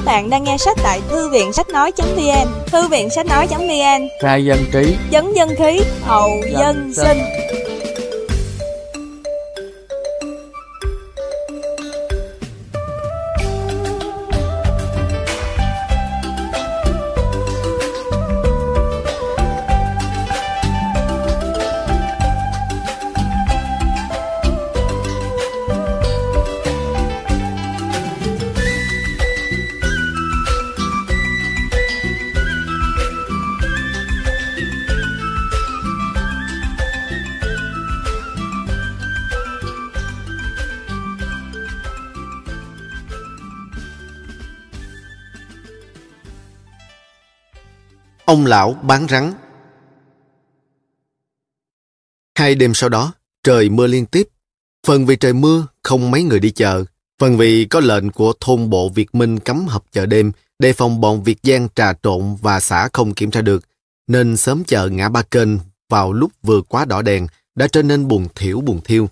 các bạn đang nghe sách tại thư viện sách nói.vn Thư viện sách nói.vn Khai dân trí. Dấn dân khí Hậu dân sinh Ông lão bán rắn Hai đêm sau đó, trời mưa liên tiếp. Phần vì trời mưa, không mấy người đi chợ. Phần vì có lệnh của thôn bộ Việt Minh cấm họp chợ đêm, đề phòng bọn Việt Giang trà trộn và xã không kiểm tra được. Nên sớm chợ ngã ba kênh vào lúc vừa quá đỏ đèn đã trở nên buồn thiểu buồn thiêu.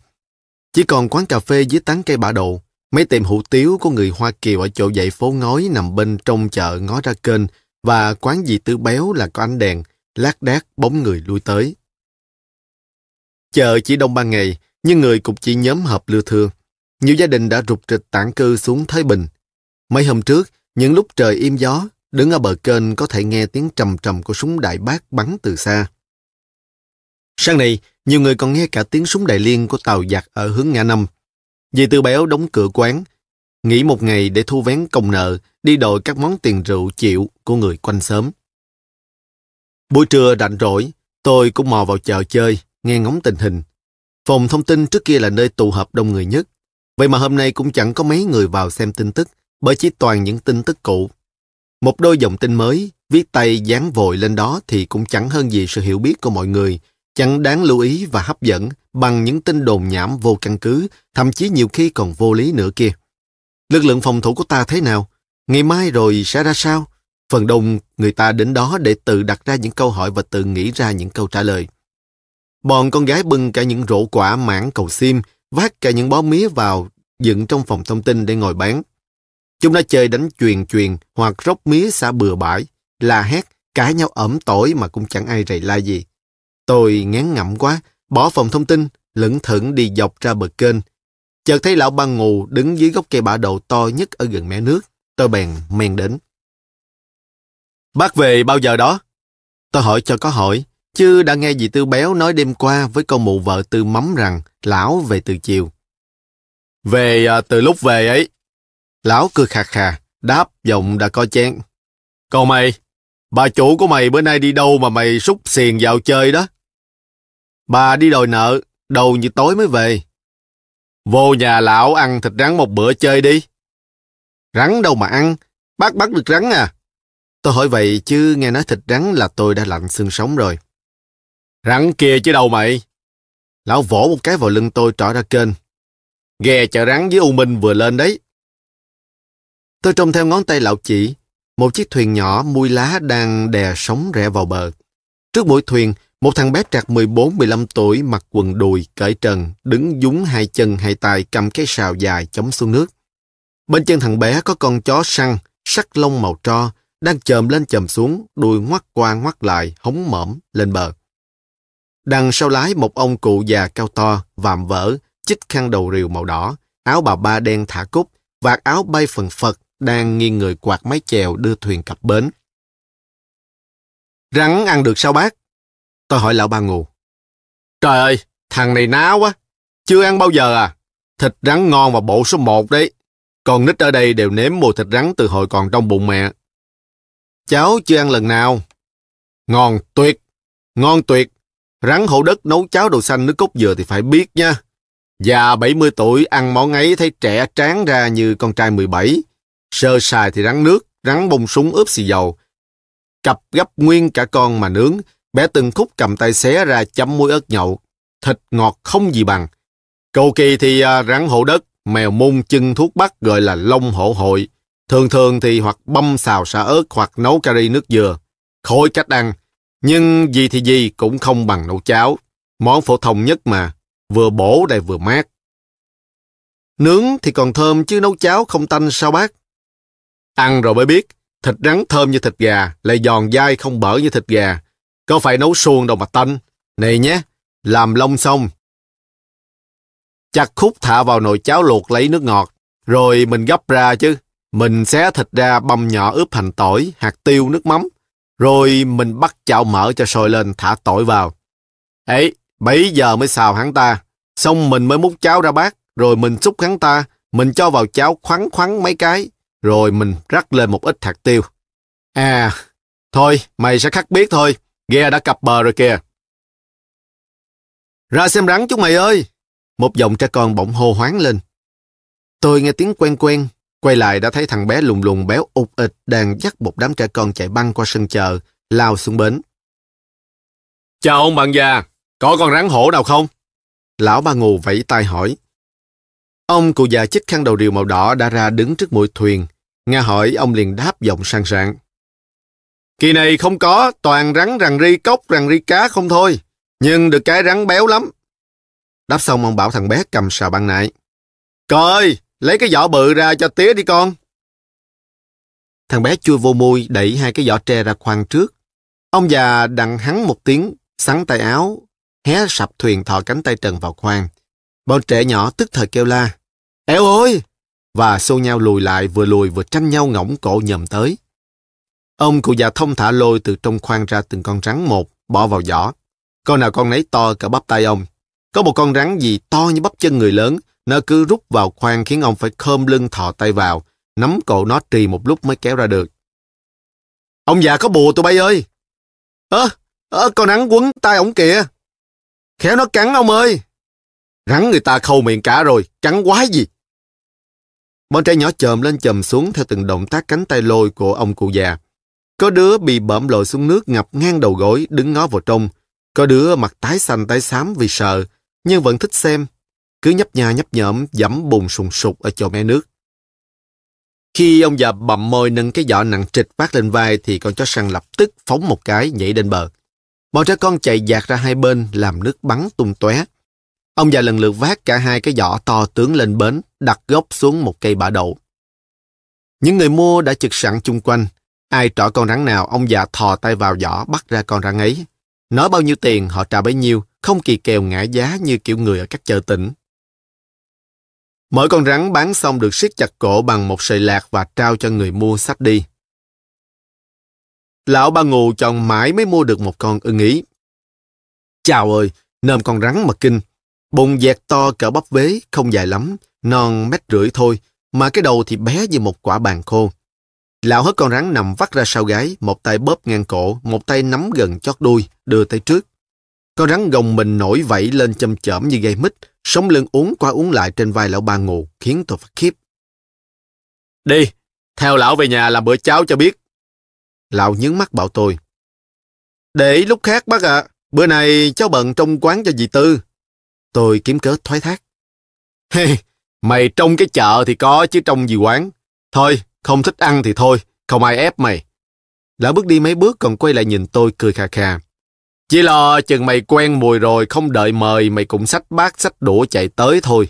Chỉ còn quán cà phê dưới tán cây bả độ, mấy tiệm hủ tiếu của người Hoa Kiều ở chỗ dãy phố ngói nằm bên trong chợ ngó ra kênh và quán dì tư béo là có ánh đèn, lác đác bóng người lui tới. Chợ chỉ đông ban ngày, nhưng người cũng chỉ nhóm họp lưa thưa. Nhiều gia đình đã rụt rịch tản cư xuống Thới Bình. Mấy hôm trước, những lúc trời im gió, đứng ở bờ kênh có thể nghe tiếng trầm trầm của súng đại bác bắn từ xa. Sáng nay, nhiều người còn nghe cả tiếng súng đại liên của tàu giặc ở hướng ngã năm. Dì Tư Béo đóng cửa quán, nghỉ một ngày để thu vén công nợ, đi đổi các món tiền rượu chịu của người quanh xóm. Buổi trưa rảnh rỗi, tôi cũng mò vào chợ chơi, nghe ngóng tình hình. Phòng thông tin trước kia là nơi tụ họp đông người nhất. Vậy mà hôm nay cũng chẳng có mấy người vào xem tin tức, bởi chỉ toàn những tin tức cũ. Một đôi dòng tin mới, viết tay dán vội lên đó thì cũng chẳng hơn gì sự hiểu biết của mọi người, chẳng đáng lưu ý và hấp dẫn bằng những tin đồn nhảm vô căn cứ, thậm chí nhiều khi còn vô lý nữa kia. Lực lượng phòng thủ của ta thế nào? Ngày mai rồi sẽ ra sao? Phần đông người ta đến đó để tự đặt ra những câu hỏi và tự nghĩ ra những câu trả lời. Bọn con gái bưng cả những rổ quả mãn cầu xiêm, vác cả những bó mía vào, dựng trong phòng thông tin để ngồi bán. Chúng đã chơi đánh chuyền chuyền hoặc róc mía xả bừa bãi, la hét, cãi nhau ẩm tỏi mà cũng chẳng ai rầy la gì. Tôi ngán ngẩm quá, bỏ phòng thông tin, lững thững đi dọc ra bờ kênh. Chợt thấy lão ba ngù đứng dưới gốc cây bả đầu to nhất ở gần mé nước. Tôi bèn men đến. Bác về bao giờ đó? Tôi hỏi cho có hỏi, chứ đã nghe dì Tư Béo nói đêm qua với con mụ vợ Tư Mắm rằng lão về từ chiều. Về à, từ lúc về ấy. Lão cười khà khà, đáp giọng đã có chén. Còn mày, bà chủ của mày bữa nay đi đâu mà mày xúc xiền vào chơi đó? Bà đi đòi nợ, đầu như tối mới về. Vô nhà lão ăn thịt rắn một bữa chơi đi. Rắn đâu mà ăn, bác bắt được rắn à? Tôi hỏi vậy chứ nghe nói thịt rắn là tôi đã lạnh xương sống rồi. Rắn kia chứ đâu mày? Lão vỗ một cái vào lưng tôi trỏ ra kênh. Ghe chợ rắn với U Minh vừa lên đấy. Tôi trông theo ngón tay lão chỉ, một chiếc thuyền nhỏ mui lá đang đè sóng rẽ vào bờ. Trước mũi thuyền, một thằng bé trạc 14-15 tuổi mặc quần đùi, cởi trần, đứng dúng hai chân hai tay cầm cái sào dài chống xuống nước. Bên chân thằng bé có con chó săn, sắc lông màu tro, đang chồm lên chồm xuống, đuôi ngoắt qua ngoắt lại, hống mõm lên bờ. Đằng sau lái một ông cụ già cao to, vạm vỡ, chích khăn đầu rìu màu đỏ, áo bà ba đen thả cúc, vạt áo bay phần phật, đang nghiêng người quạt mái chèo đưa thuyền cập bến. Rắn ăn được sao bác? Tôi hỏi lão ba ngù. Trời ơi, thằng này náo quá. Chưa ăn bao giờ à? Thịt rắn ngon và bộ số một đấy. Con nít ở đây đều nếm mùi thịt rắn từ hồi còn trong bụng mẹ. Cháu chưa ăn lần nào. Ngon tuyệt, ngon tuyệt. Rắn hổ đất nấu cháo đồ xanh nước cốt dừa thì phải biết nha. Già 70 tuổi ăn món ấy thấy trẻ tráng ra như con trai 17. Sơ sài thì rắn nước, rắn bông súng ướp xì dầu. Cặp gấp nguyên cả con mà nướng, bé từng khúc cầm tay xé ra chấm muối ớt nhậu. Thịt ngọt không gì bằng. Cầu kỳ thì à, rắn hổ đất, mèo mung chân thuốc bắc gọi là lông hổ hội. Thường thường thì hoặc băm xào xả ớt hoặc nấu cà ri nước dừa. Khối cách ăn. Nhưng gì thì gì cũng không bằng nấu cháo. Món phổ thông nhất mà. Vừa bổ đầy vừa mát. Nướng thì còn thơm chứ nấu cháo không tanh sao bác? Ăn rồi mới biết, thịt rắn thơm như thịt gà, lại giòn dai không bở như thịt gà. Có phải nấu suông đâu mà tanh. Này nhé, làm lông xong. Chặt khúc thả vào nồi cháo luộc lấy nước ngọt, rồi mình gấp ra chứ. Mình xé thịt ra băm nhỏ ướp hành tỏi, hạt tiêu, nước mắm. Rồi mình bắt chảo mỡ cho sôi lên thả tỏi vào. Ấy, bấy giờ mới xào hắn ta. Xong mình mới múc cháo ra bát, rồi mình xúc hắn ta, mình cho vào cháo khoắn khoắn mấy cái, rồi mình rắc lên một ít hạt tiêu. À, thôi, mày sẽ khắc biết thôi, ghe đã cập bờ rồi kìa. Ra xem rắn chúng mày ơi! Một giọng trẻ con bỗng hô hoáng lên. Tôi nghe tiếng quen quen, quay lại đã thấy thằng bé lùng lùng béo ụt ịt đang dắt một đám trẻ con chạy băng qua sân chờ, lao xuống bến. Chào ông bạn già, có con rắn hổ nào không? Lão ba ngù vẫy tay hỏi. Ông cụ già chích khăn đầu điều màu đỏ đã ra đứng trước mũi thuyền. Nghe hỏi, ông liền đáp giọng sang sảng. Kỳ này không có, toàn rắn rằn ri cốc, rằn ri cá không thôi. Nhưng được cái rắn béo lắm. Đáp xong ông bảo thằng bé cầm sào băng nại. Coi, lấy cái vỏ bự ra cho tía đi con. Thằng bé chui vô môi đẩy hai cái vỏ tre ra khoang trước. Ông già đặng hắn một tiếng, sắn tay áo, hé sập thuyền thò cánh tay trần vào khoang. Bọn trẻ nhỏ tức thời kêu la. Eo ơi! Và xô nhau lùi lại vừa lùi vừa tranh nhau ngỗng cổ nhầm tới. Ông cụ già thông thả lôi từ trong khoang ra từng con rắn một, bỏ vào giỏ. Con nào con nấy to cả bắp tay ông. Có một con rắn gì to như bắp chân người lớn, nó cứ rút vào khoang khiến ông phải khom lưng thò tay vào, nắm cổ nó trì một lúc mới kéo ra được. Ông già có bùa tụi bay ơi! Ơ, ơ, con rắn quấn tay ổng kìa! Khéo nó cắn ông ơi! Rắn người ta khâu miệng cả rồi, cắn quái gì? Bọn trẻ nhỏ chồm lên chồm xuống theo từng động tác cánh tay lôi của ông cụ già. Có đứa bị bợm lội xuống nước ngập ngang đầu gối, đứng ngó vào trong. Có đứa mặt tái xanh tái xám vì sợ, nhưng vẫn thích xem. Cứ nhấp nhà nhấp nhởm, dẫm bùn sùng sục ở chỗ mé nước. Khi ông già bậm môi nâng cái giỏ nặng trịch vác lên vai thì con chó săn lập tức phóng một cái nhảy lên bờ. Bọn trẻ con chạy dạt ra hai bên làm nước bắn tung tóe. Ông già lần lượt vác cả hai cái giỏ to tướng lên bến, đặt gốc xuống một cây bả đậu. Những người mua đã trực sẵn chung quanh. Ai trỏ con rắn nào, ông già thò tay vào giỏ bắt ra con rắn ấy. Nói bao nhiêu tiền họ trả bấy nhiêu, không kỳ kèo ngã giá như kiểu người ở các chợ tỉnh. Mỗi con rắn bán xong được siết chặt cổ bằng một sợi lạc và trao cho người mua sách đi. Lão ba ngù chọn mãi mới mua được một con ưng ý. Chào ơi, nơm con rắn mà kinh. Bụng dẹt to cỡ bắp vế, không dài lắm, non mét rưỡi thôi, mà cái đầu thì bé như một quả bàn khô. Lão hất con rắn nằm vắt ra sau gáy, một tay bóp ngang cổ, một tay nắm gần chót đuôi, đưa tay trước. Con rắn gồng mình nổi vẫy lên châm chởm như gây mít, sống lưng uống qua uống lại trên vai lão ba ngù, khiến tôi phát khiếp. Đi, theo lão về nhà làm bữa cháo cho biết. Lão nhướng mắt bảo tôi. Để lúc khác bác ạ, bữa này cháu bận trong quán cho dì Tư. Tôi kiếm cớ thoái thác. Hey, mày trong cái chợ thì có chứ trong gì quán. Thôi, không thích ăn thì thôi, không ai ép mày. Lão bước đi mấy bước còn quay lại nhìn tôi cười khà khà. Chỉ lo chừng mày quen mùi rồi không đợi mời mày cũng xách bát xách đũa chạy tới thôi.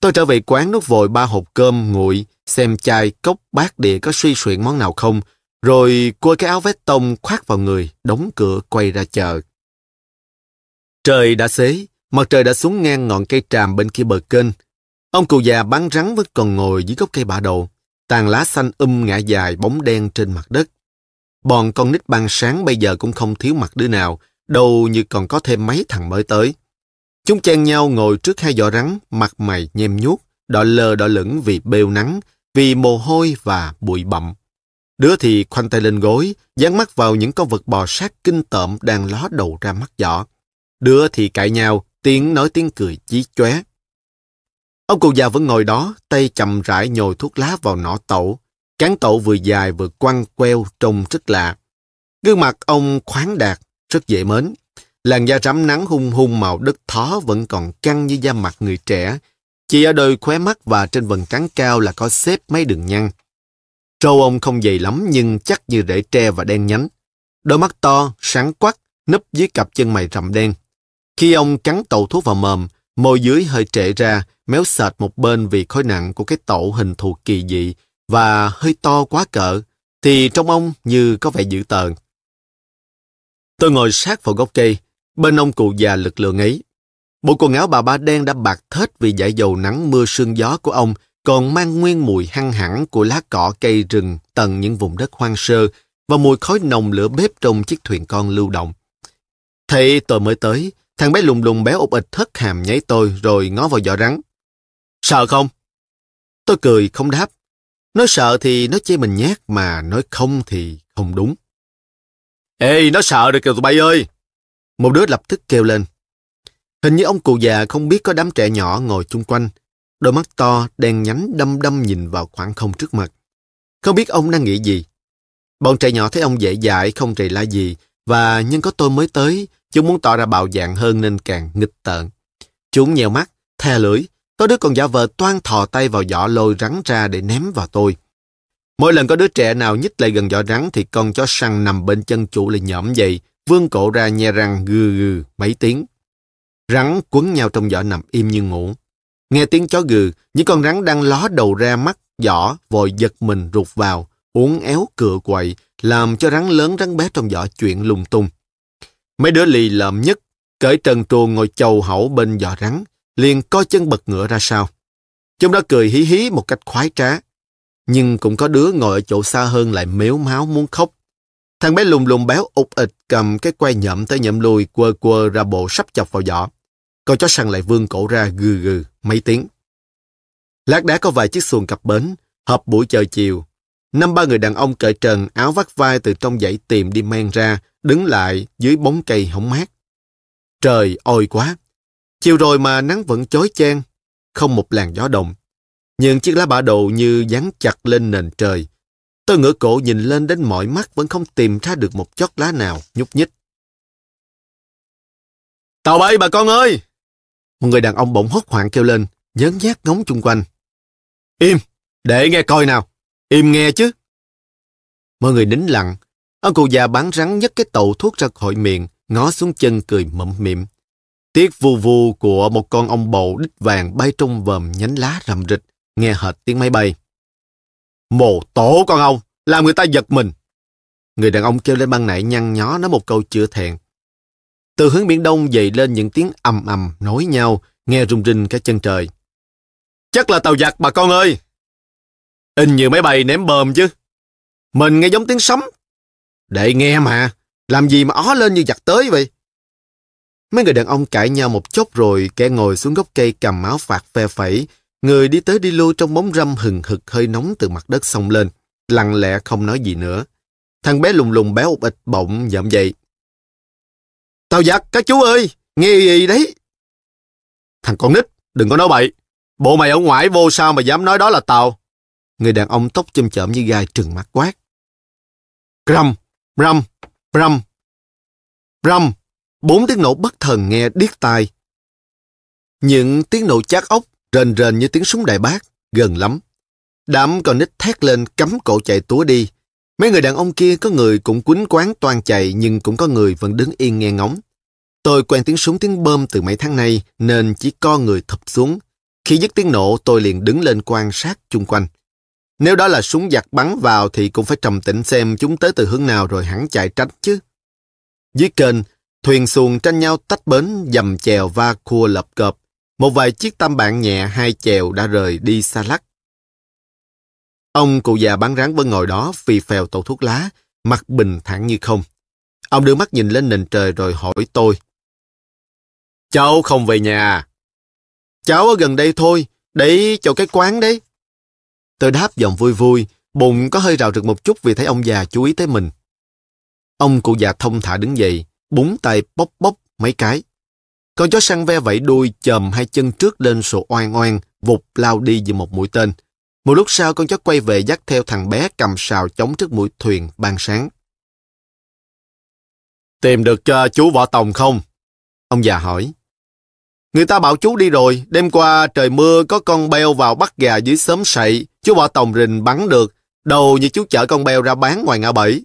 Tôi trở về quán nút vội ba hộp cơm nguội, xem chai, cốc, bát đĩa có suy xuyển món nào không, rồi cua cái áo vest tông khoác vào người, đóng cửa quay ra chợ. Trời đã xế, mặt trời đã xuống ngang ngọn cây tràm bên kia bờ kênh. Ông cụ già bán rắn vẫn còn ngồi dưới gốc cây bả đầu, tàn lá xanh um ngã dài bóng đen trên mặt đất. Bọn con nít ban sáng bây giờ cũng không thiếu mặt đứa nào, đâu như còn có thêm mấy thằng mới tới. Chúng chen nhau ngồi trước hai giỏ rắn, mặt mày nhem nhuốc, đỏ lờ đỏ lửng vì bêu nắng, vì mồ hôi và bụi bặm. Đứa thì khoanh tay lên gối, dán mắt vào những con vật bò sát kinh tởm đang ló đầu ra mắt giỏ. Đứa thì cãi nhau, tiếng nói tiếng cười chí chóe. Ông cụ già vẫn ngồi đó, tay chậm rãi nhồi thuốc lá vào nỏ tẩu. Cán tẩu vừa dài vừa quăng queo trông rất lạ. Gương mặt ông khoáng đạt, rất dễ mến. Làn da rám nắng hung hung màu đất thó vẫn còn căng như da mặt người trẻ. Chỉ ở đôi khóe mắt và trên vần trán cao là có xếp mấy đường nhăn. Trâu ông không dày lắm nhưng chắc như rễ tre và đen nhánh. Đôi mắt to, sáng quắc, nấp dưới cặp chân mày rậm đen. Khi ông cắn tẩu thuốc vào mồm, môi dưới hơi trệ ra, méo sệt một bên vì khối nặng của cái tổ hình thù kỳ dị, và hơi to quá cỡ, thì trong ông như có vẻ dữ tợn. Tôi ngồi sát vào gốc cây, bên ông cụ già lực lượng ấy. Bộ quần áo bà ba đen đã bạc thết vì giải dầu nắng mưa sương gió của ông còn mang nguyên mùi hăng hẳn của lá cỏ cây rừng tận những vùng đất hoang sơ và mùi khói nồng lửa bếp trong chiếc thuyền con lưu động. Thấy tôi mới tới, thằng bé lùng lùng béo ục ịch thất hàm nháy tôi rồi ngó vào giỏ rắn. Sợ không? Tôi cười không đáp. Nói sợ thì nó chê mình nhát mà nói không thì không đúng. Ê, nó sợ rồi kìa tụi bay ơi! Một đứa lập tức kêu lên. Hình như ông cụ già không biết có đám trẻ nhỏ ngồi chung quanh. Đôi mắt to, đen nhánh đâm đâm nhìn vào khoảng không trước mặt. Không biết ông đang nghĩ gì. Bọn trẻ nhỏ thấy ông dễ dãi, không trầy la gì, và nhưng có tôi mới tới, chúng muốn tỏ ra bạo dạng hơn nên càng nghịch tợn. Chúng nhèo mắt, the lưỡi, có đứa còn giả vờ toan thò tay vào giỏ lôi rắn ra để ném vào tôi. Mỗi lần có đứa trẻ nào nhích lại gần giỏ rắn thì con chó săn nằm bên chân chủ lại nhõm dậy, vươn cổ ra nhe răng gừ gừ mấy tiếng. Rắn quấn nhau trong giỏ nằm im như ngủ. Nghe tiếng chó gừ, những con rắn đang ló đầu ra mắt giỏ vội giật mình rụt vào, uốn éo cựa quậy, làm cho rắn lớn rắn bé trong giỏ chuyện lung tung. Mấy đứa lì lợm nhất, cởi trần truồng ngồi chầu hẩu bên giỏ rắn, liền co chân bật ngựa ra sau. Chúng nó cười hí hí một cách khoái trá. Nhưng cũng có đứa ngồi ở chỗ xa hơn lại mếu máu muốn khóc. Thằng bé lùng lùng béo ục ịch cầm cái que nhậm tới nhậm lui quơ quơ ra bộ sắp chọc vào giỏ. Con chó săn lại vương cổ ra gừ gừ mấy tiếng. Lát đá có vài chiếc xuồng cặp bến, hợp buổi trời chiều. Năm ba người đàn ông cởi trần, áo vắt vai từ trong dãy tìm đi men ra, đứng lại dưới bóng cây hóng mát. Trời ôi quá! Chiều rồi mà nắng vẫn chói chang, không một làn gió động. Những chiếc lá bả đầu như dán chặt lên nền trời. Tôi ngửa cổ nhìn lên đến mỏi mắt vẫn không tìm ra được một chót lá nào nhúc nhích. Tàu bay bà con ơi! Một người đàn ông bỗng hốt hoảng kêu lên, nhớn nhát ngóng chung quanh. Im, để nghe coi nào. Im nghe chứ. Mọi người nín lặng. Ông cụ già bán rắn nhấc cái tàu thuốc ra khỏi miệng, ngó xuống chân cười mậm miệng. Tiếng vù vù của một con ong bầu đít vàng bay trong vòm nhánh lá rầm rịch, nghe hệt tiếng máy bay. Mồ tổ con ong, làm người ta giật mình. Người đàn ông kêu lên ban nãy nhăn nhó nói một câu chưa thẹn. Từ hướng biển đông dậy lên những tiếng ầm ầm nối nhau, nghe rung rinh cả chân trời. Chắc là tàu giặc bà con ơi. In như máy bay ném bơm chứ. Mình nghe giống tiếng sấm. Để nghe mà, làm gì mà ó lên như giặc tới vậy? Mấy người đàn ông cãi nhau một chốc rồi kẻ ngồi xuống gốc cây cầm áo phạt phe phẩy, người đi tới đi lui trong bóng râm hừng hực hơi nóng từ mặt đất xông lên, lặng lẽ không nói gì nữa. Thằng bé lùng lùng béo ục ịch bỗng dậm dậy. Tao giặc, các chú ơi, nghe gì đấy? Thằng con nít, đừng có nói bậy. Bộ mày ở ngoài vô sao mà dám nói đó là tao. Người đàn ông tóc châm chởm như gai trừng mắt quát. Rầm, rầm, rầm, rầm. Bốn tiếng nổ bất thần nghe điếc tai. Những tiếng nổ chát ốc rền rền như tiếng súng đại bác, gần lắm. Đám con nít thét lên cắm cổ chạy túa đi. Mấy người đàn ông kia có người cũng quýnh quán toàn chạy nhưng cũng có người vẫn đứng yên nghe ngóng. Tôi quen tiếng súng tiếng bơm từ mấy tháng nay nên chỉ co người thụp xuống. Khi dứt tiếng nổ tôi liền đứng lên quan sát chung quanh. Nếu đó là súng giặc bắn vào thì cũng phải trầm tĩnh xem chúng tới từ hướng nào rồi hẳn chạy tránh chứ. Dưới kênh, thuyền xuồng tranh nhau tách bến dầm chèo va cua lập cập Một vài chiếc tam bạn nhẹ hai chèo đã rời đi xa lắc. Ông cụ già bán rán vẫn ngồi đó phì phèo tổ thuốc lá, mặt bình thản như không. Ông đưa mắt nhìn lên nền trời rồi hỏi tôi. Cháu không về nhà à? Cháu ở gần đây thôi, đấy cho cái quán đấy. Tôi đáp giọng vui vui, bụng có hơi rào rực một chút vì thấy ông già chú ý tới mình. Ông cụ già thông thả đứng dậy, búng tay bóp bóp mấy cái. Con chó săn ve vẫy đuôi chầm hai chân trước lên sổ oan oan, vụt lao đi như một mũi tên. Một lúc sau con chó quay về dắt theo thằng bé cầm sào chống trước mũi thuyền ban sáng. Tìm được cho chú Võ Tòng không? Ông già hỏi. Người ta bảo chú đi rồi, đêm qua trời mưa có con beo vào bắt gà dưới xóm sậy, chú Võ Tòng rình bắn được, đầu như chú chở con beo ra bán ngoài ngã bảy.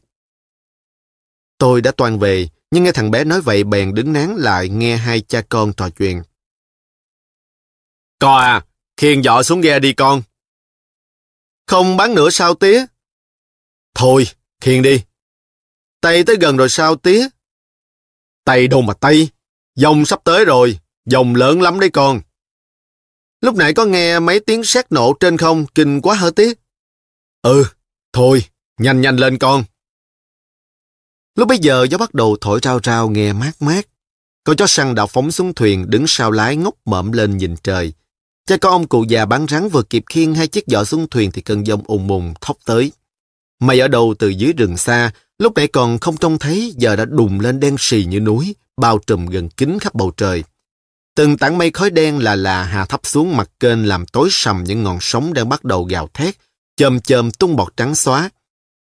Tôi đã toàn về, nhưng nghe thằng bé nói vậy bèn đứng nán lại nghe hai cha con trò chuyện. Coi à, khiêng dọ xuống ghe đi con. Không bán nữa sao tía? Thôi, khiêng đi. Tây tới gần rồi sao tía? Tây đâu mà Tây? Dòng sắp tới rồi, dòng lớn lắm đấy con. Lúc nãy có nghe mấy tiếng sét nổ trên không, kinh quá hả tía? Ừ, thôi, nhanh nhanh lên con. Lúc bấy giờ gió bắt đầu thổi rao rao nghe mát mát. Con chó săn đã phóng xuống thuyền đứng sau lái ngốc mộm lên nhìn trời. Cha con ông cụ già bán rắn vừa kịp khiêng hai chiếc giỏ xuống thuyền thì cơn giông ùng mùng thốc tới. Mây ở đâu từ dưới rừng xa, lúc nãy còn không trông thấy giờ đã đùng lên đen sì như núi, bao trùm gần kín khắp bầu trời. Từng tảng mây khói đen là là hạ thấp xuống mặt kênh làm tối sầm những ngọn sóng đang bắt đầu gào thét, chồm chồm tung bọt trắng xóa.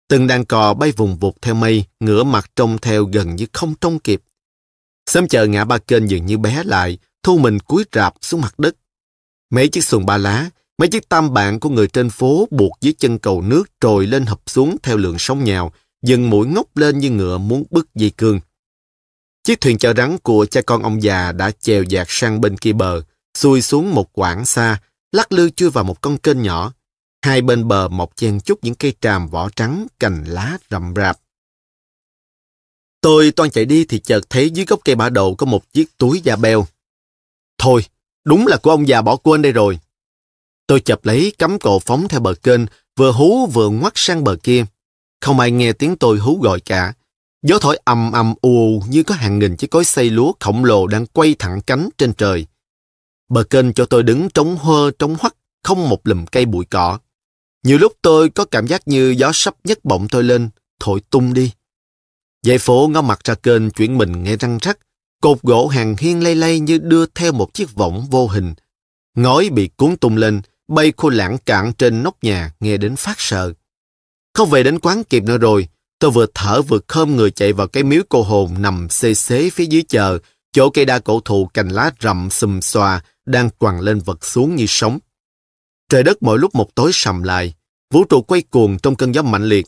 Từng đàn cò bay vùng vụt theo mây, ngửa mặt trông theo gần như không trông kịp. Sớm chờ ngã ba kênh dường như bé lại, thu mình cúi rạp xuống mặt đất. Mấy chiếc xuồng ba lá, mấy chiếc tam bạn của người trên phố buộc dưới chân cầu nước trồi lên hợp xuống theo lượng sóng nhào, dừng mũi ngốc lên như ngựa muốn bứt dây cương. Chiếc thuyền chở rắn của cha con ông già đã chèo dạt sang bên kia bờ, xuôi xuống một quãng xa, lắc lư chui vào một con kênh nhỏ. Hai bên bờ mọc chen chúc những cây tràm vỏ trắng, cành lá rậm rạp. Tôi toan chạy đi thì chợt thấy dưới gốc cây bả đầu có một chiếc túi da beo. Thôi, đúng là của ông già bỏ quên đây rồi. Tôi chập lấy cắm cổ phóng theo bờ kênh, vừa hú vừa ngoắt sang bờ kia. Không ai nghe tiếng tôi hú gọi cả. Gió thổi ầm ầm ù ù như có hàng nghìn chiếc cối xây lúa khổng lồ đang quay thẳng cánh trên trời. Bờ kênh cho tôi đứng trống hơ trống hoắt, không một lùm cây bụi cỏ. Nhiều lúc tôi có cảm giác như gió sắp nhấc bọng tôi lên, thổi tung đi. Dãy phố ngó mặt ra kênh chuyển mình nghe răng rắc, cột gỗ hàng hiên lay lay như đưa theo một chiếc võng vô hình. Ngói bị cuốn tung lên, bay khô lãng cạn trên nóc nhà nghe đến phát sợ. Không về đến quán kịp nữa rồi, tôi vừa thở vừa khom người chạy vào cái miếu cô hồn nằm xê xế phía dưới chờ, chỗ cây đa cổ thụ cành lá rậm xùm xòa đang quằn lên vật xuống như sóng. Trời đất mỗi lúc một tối sầm lại, vũ trụ quay cuồng trong cơn gió mạnh liệt.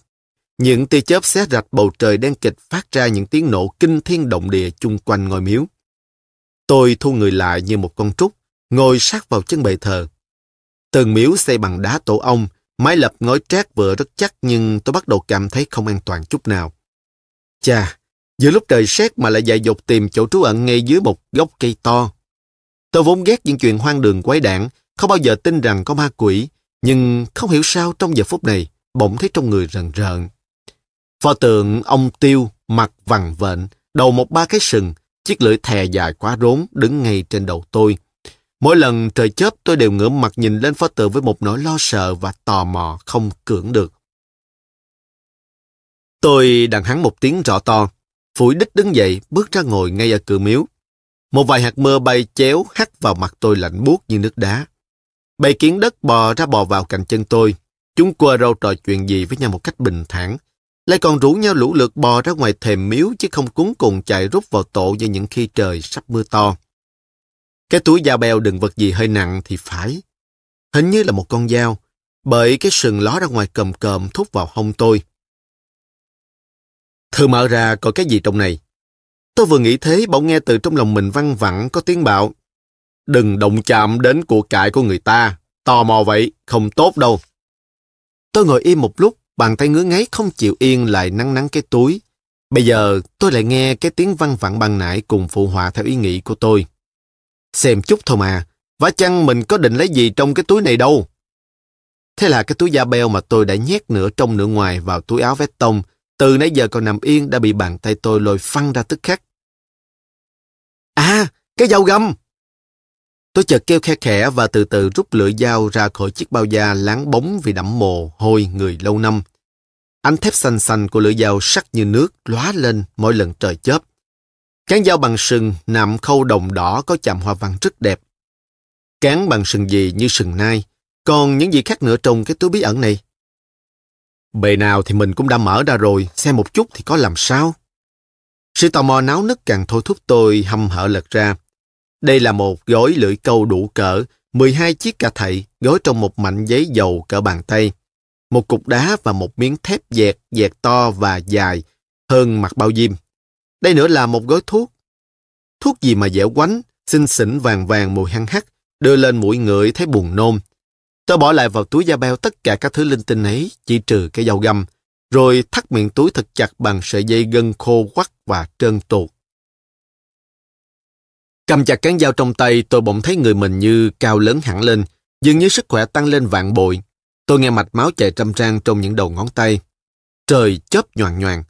Những tia chớp xé rạch bầu trời đen kịch phát ra những tiếng nổ kinh thiên động địa chung quanh ngôi miếu. Tôi thu người lại như một con trúc, ngồi sát vào chân bệ thờ. Tường miếu xây bằng đá tổ ong, mái lập ngói trát vừa rất chắc nhưng tôi bắt đầu cảm thấy không an toàn chút nào. Chà, giữa lúc trời sét mà lại dại dột tìm chỗ trú ẩn ngay dưới một gốc cây to. Tôi vốn ghét những chuyện hoang đường quái đản, không bao giờ tin rằng có ma quỷ, nhưng không hiểu sao trong giờ phút này, bỗng thấy trong người rần rợn. Pho tượng ông Tiêu, mặt vằn vện, đầu một ba cái sừng, chiếc lưỡi thè dài quá rốn đứng ngay trên đầu tôi. Mỗi lần trời chớp tôi đều ngửa mặt nhìn lên pho tượng với một nỗi lo sợ và tò mò không cưỡng được. Tôi đằng hắn một tiếng rõ to, phủi đích đứng dậy, bước ra ngồi ngay ở cửa miếu. Một vài hạt mưa bay chéo hắt vào mặt tôi lạnh buốt như nước đá. Bầy kiến đất bò ra bò vào cạnh chân tôi. Chúng quơ râu trò chuyện gì với nhau một cách bình thản. Lại còn rủ nhau lũ lượt bò ra ngoài thềm miếu chứ không cuốn cùng chạy rút vào tổ như những khi trời sắp mưa to. Cái túi da beo đựng vật gì hơi nặng thì phải. Hình như là một con dao, bởi cái sừng ló ra ngoài cầm cầm thúc vào hông tôi. Thử mở ra coi cái gì trong này. Tôi vừa nghĩ thế bỗng nghe từ trong lòng mình văng vẳng có tiếng bạo. Đừng động chạm đến của cải của người ta. Tò mò vậy, không tốt đâu. Tôi ngồi im một lúc, bàn tay ngứa ngáy không chịu yên lại nắng nắng cái túi. Bây giờ tôi lại nghe cái tiếng văng vẳng bằng nãy cùng phụ họa theo ý nghĩ của tôi. Xem chút thôi mà, vả chăng mình có định lấy gì trong cái túi này đâu. Thế là cái túi da beo mà tôi đã nhét nửa trong nửa ngoài vào túi áo vest tông, từ nãy giờ còn nằm yên đã bị bàn tay tôi lôi phăng ra tức khắc. À, cái dao găm! Tôi chợt kêu khe khẽ và từ từ rút lưỡi dao ra khỏi chiếc bao da láng bóng vì đẫm mồ hôi người lâu năm. Ánh thép xanh xanh của lưỡi dao sắc như nước lóa lên mỗi lần trời chớp. Cán dao bằng sừng nạm khâu đồng đỏ có chạm hoa văn rất đẹp. Cán bằng sừng gì như sừng nai, còn những gì khác nữa trong cái túi bí ẩn này. Bề nào thì mình cũng đã mở ra rồi, xem một chút thì có làm sao. Sự tò mò náo nức càng thôi thúc tôi hâm hở lật ra. Đây là một gói lưỡi câu đủ cỡ, 12 chiếc cà thậy gói trong một mảnh giấy dầu cỡ bàn tay. Một cục đá và một miếng thép dẹt, dẹt to và dài hơn mặt bao diêm. Đây nữa là một gói thuốc. Thuốc gì mà dẻo quánh, xinh xỉn vàng vàng mùi hăng hắc, đưa lên mũi ngửi thấy buồn nôn. Tôi bỏ lại vào túi da beo tất cả các thứ linh tinh ấy, chỉ trừ cái dao găm, rồi thắt miệng túi thật chặt bằng sợi dây gân khô quắt và trơn tuột. Cầm chặt cán dao trong tay, tôi bỗng thấy người mình như cao lớn hẳn lên, dường như sức khỏe tăng lên vạn bội. Tôi nghe mạch máu chạy trăm trang trong những đầu ngón tay. Trời chớp nhoàng nhoàng.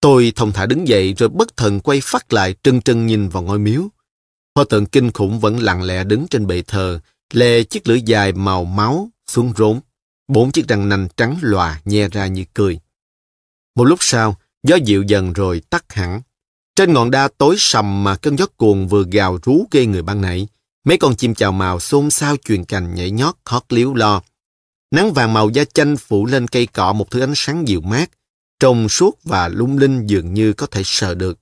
Tôi thông thả đứng dậy rồi bất thần quay phát lại trân trân nhìn vào ngôi miếu. Pho tượng kinh khủng vẫn lặng lẽ đứng trên bệ thờ, lê chiếc lưỡi dài màu máu xuống rốn. Bốn chiếc răng nanh trắng lòa nhe ra như cười. Một lúc sau, gió dịu dần rồi tắt hẳn. Trên ngọn đa tối sầm mà cơn gió cuồng vừa gào rú gây người ban nãy, mấy con chim chào màu xôn xao truyền cành nhảy nhót hót liếu lo. Nắng vàng màu da chanh phủ lên cây cọ một thứ ánh sáng dịu mát, trông suốt và lung linh dường như có thể sờ được.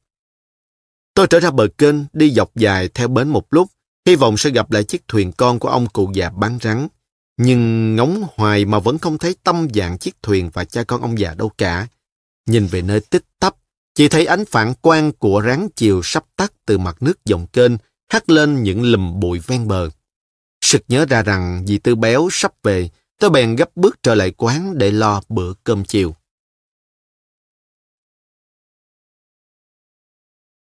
Tôi trở ra bờ kênh, đi dọc dài theo bến một lúc, hy vọng sẽ gặp lại chiếc thuyền con của ông cụ già bán rắn. Nhưng ngóng hoài mà vẫn không thấy tâm dạng chiếc thuyền và cha con ông già đâu cả. Nhìn về nơi tích tắp, chỉ thấy ánh phản quang của ráng chiều sắp tắt từ mặt nước dòng kênh hắt lên những lùm bụi ven bờ. Sực nhớ ra rằng dì Tư Béo sắp về, tôi bèn gấp bước trở lại quán để lo bữa cơm chiều.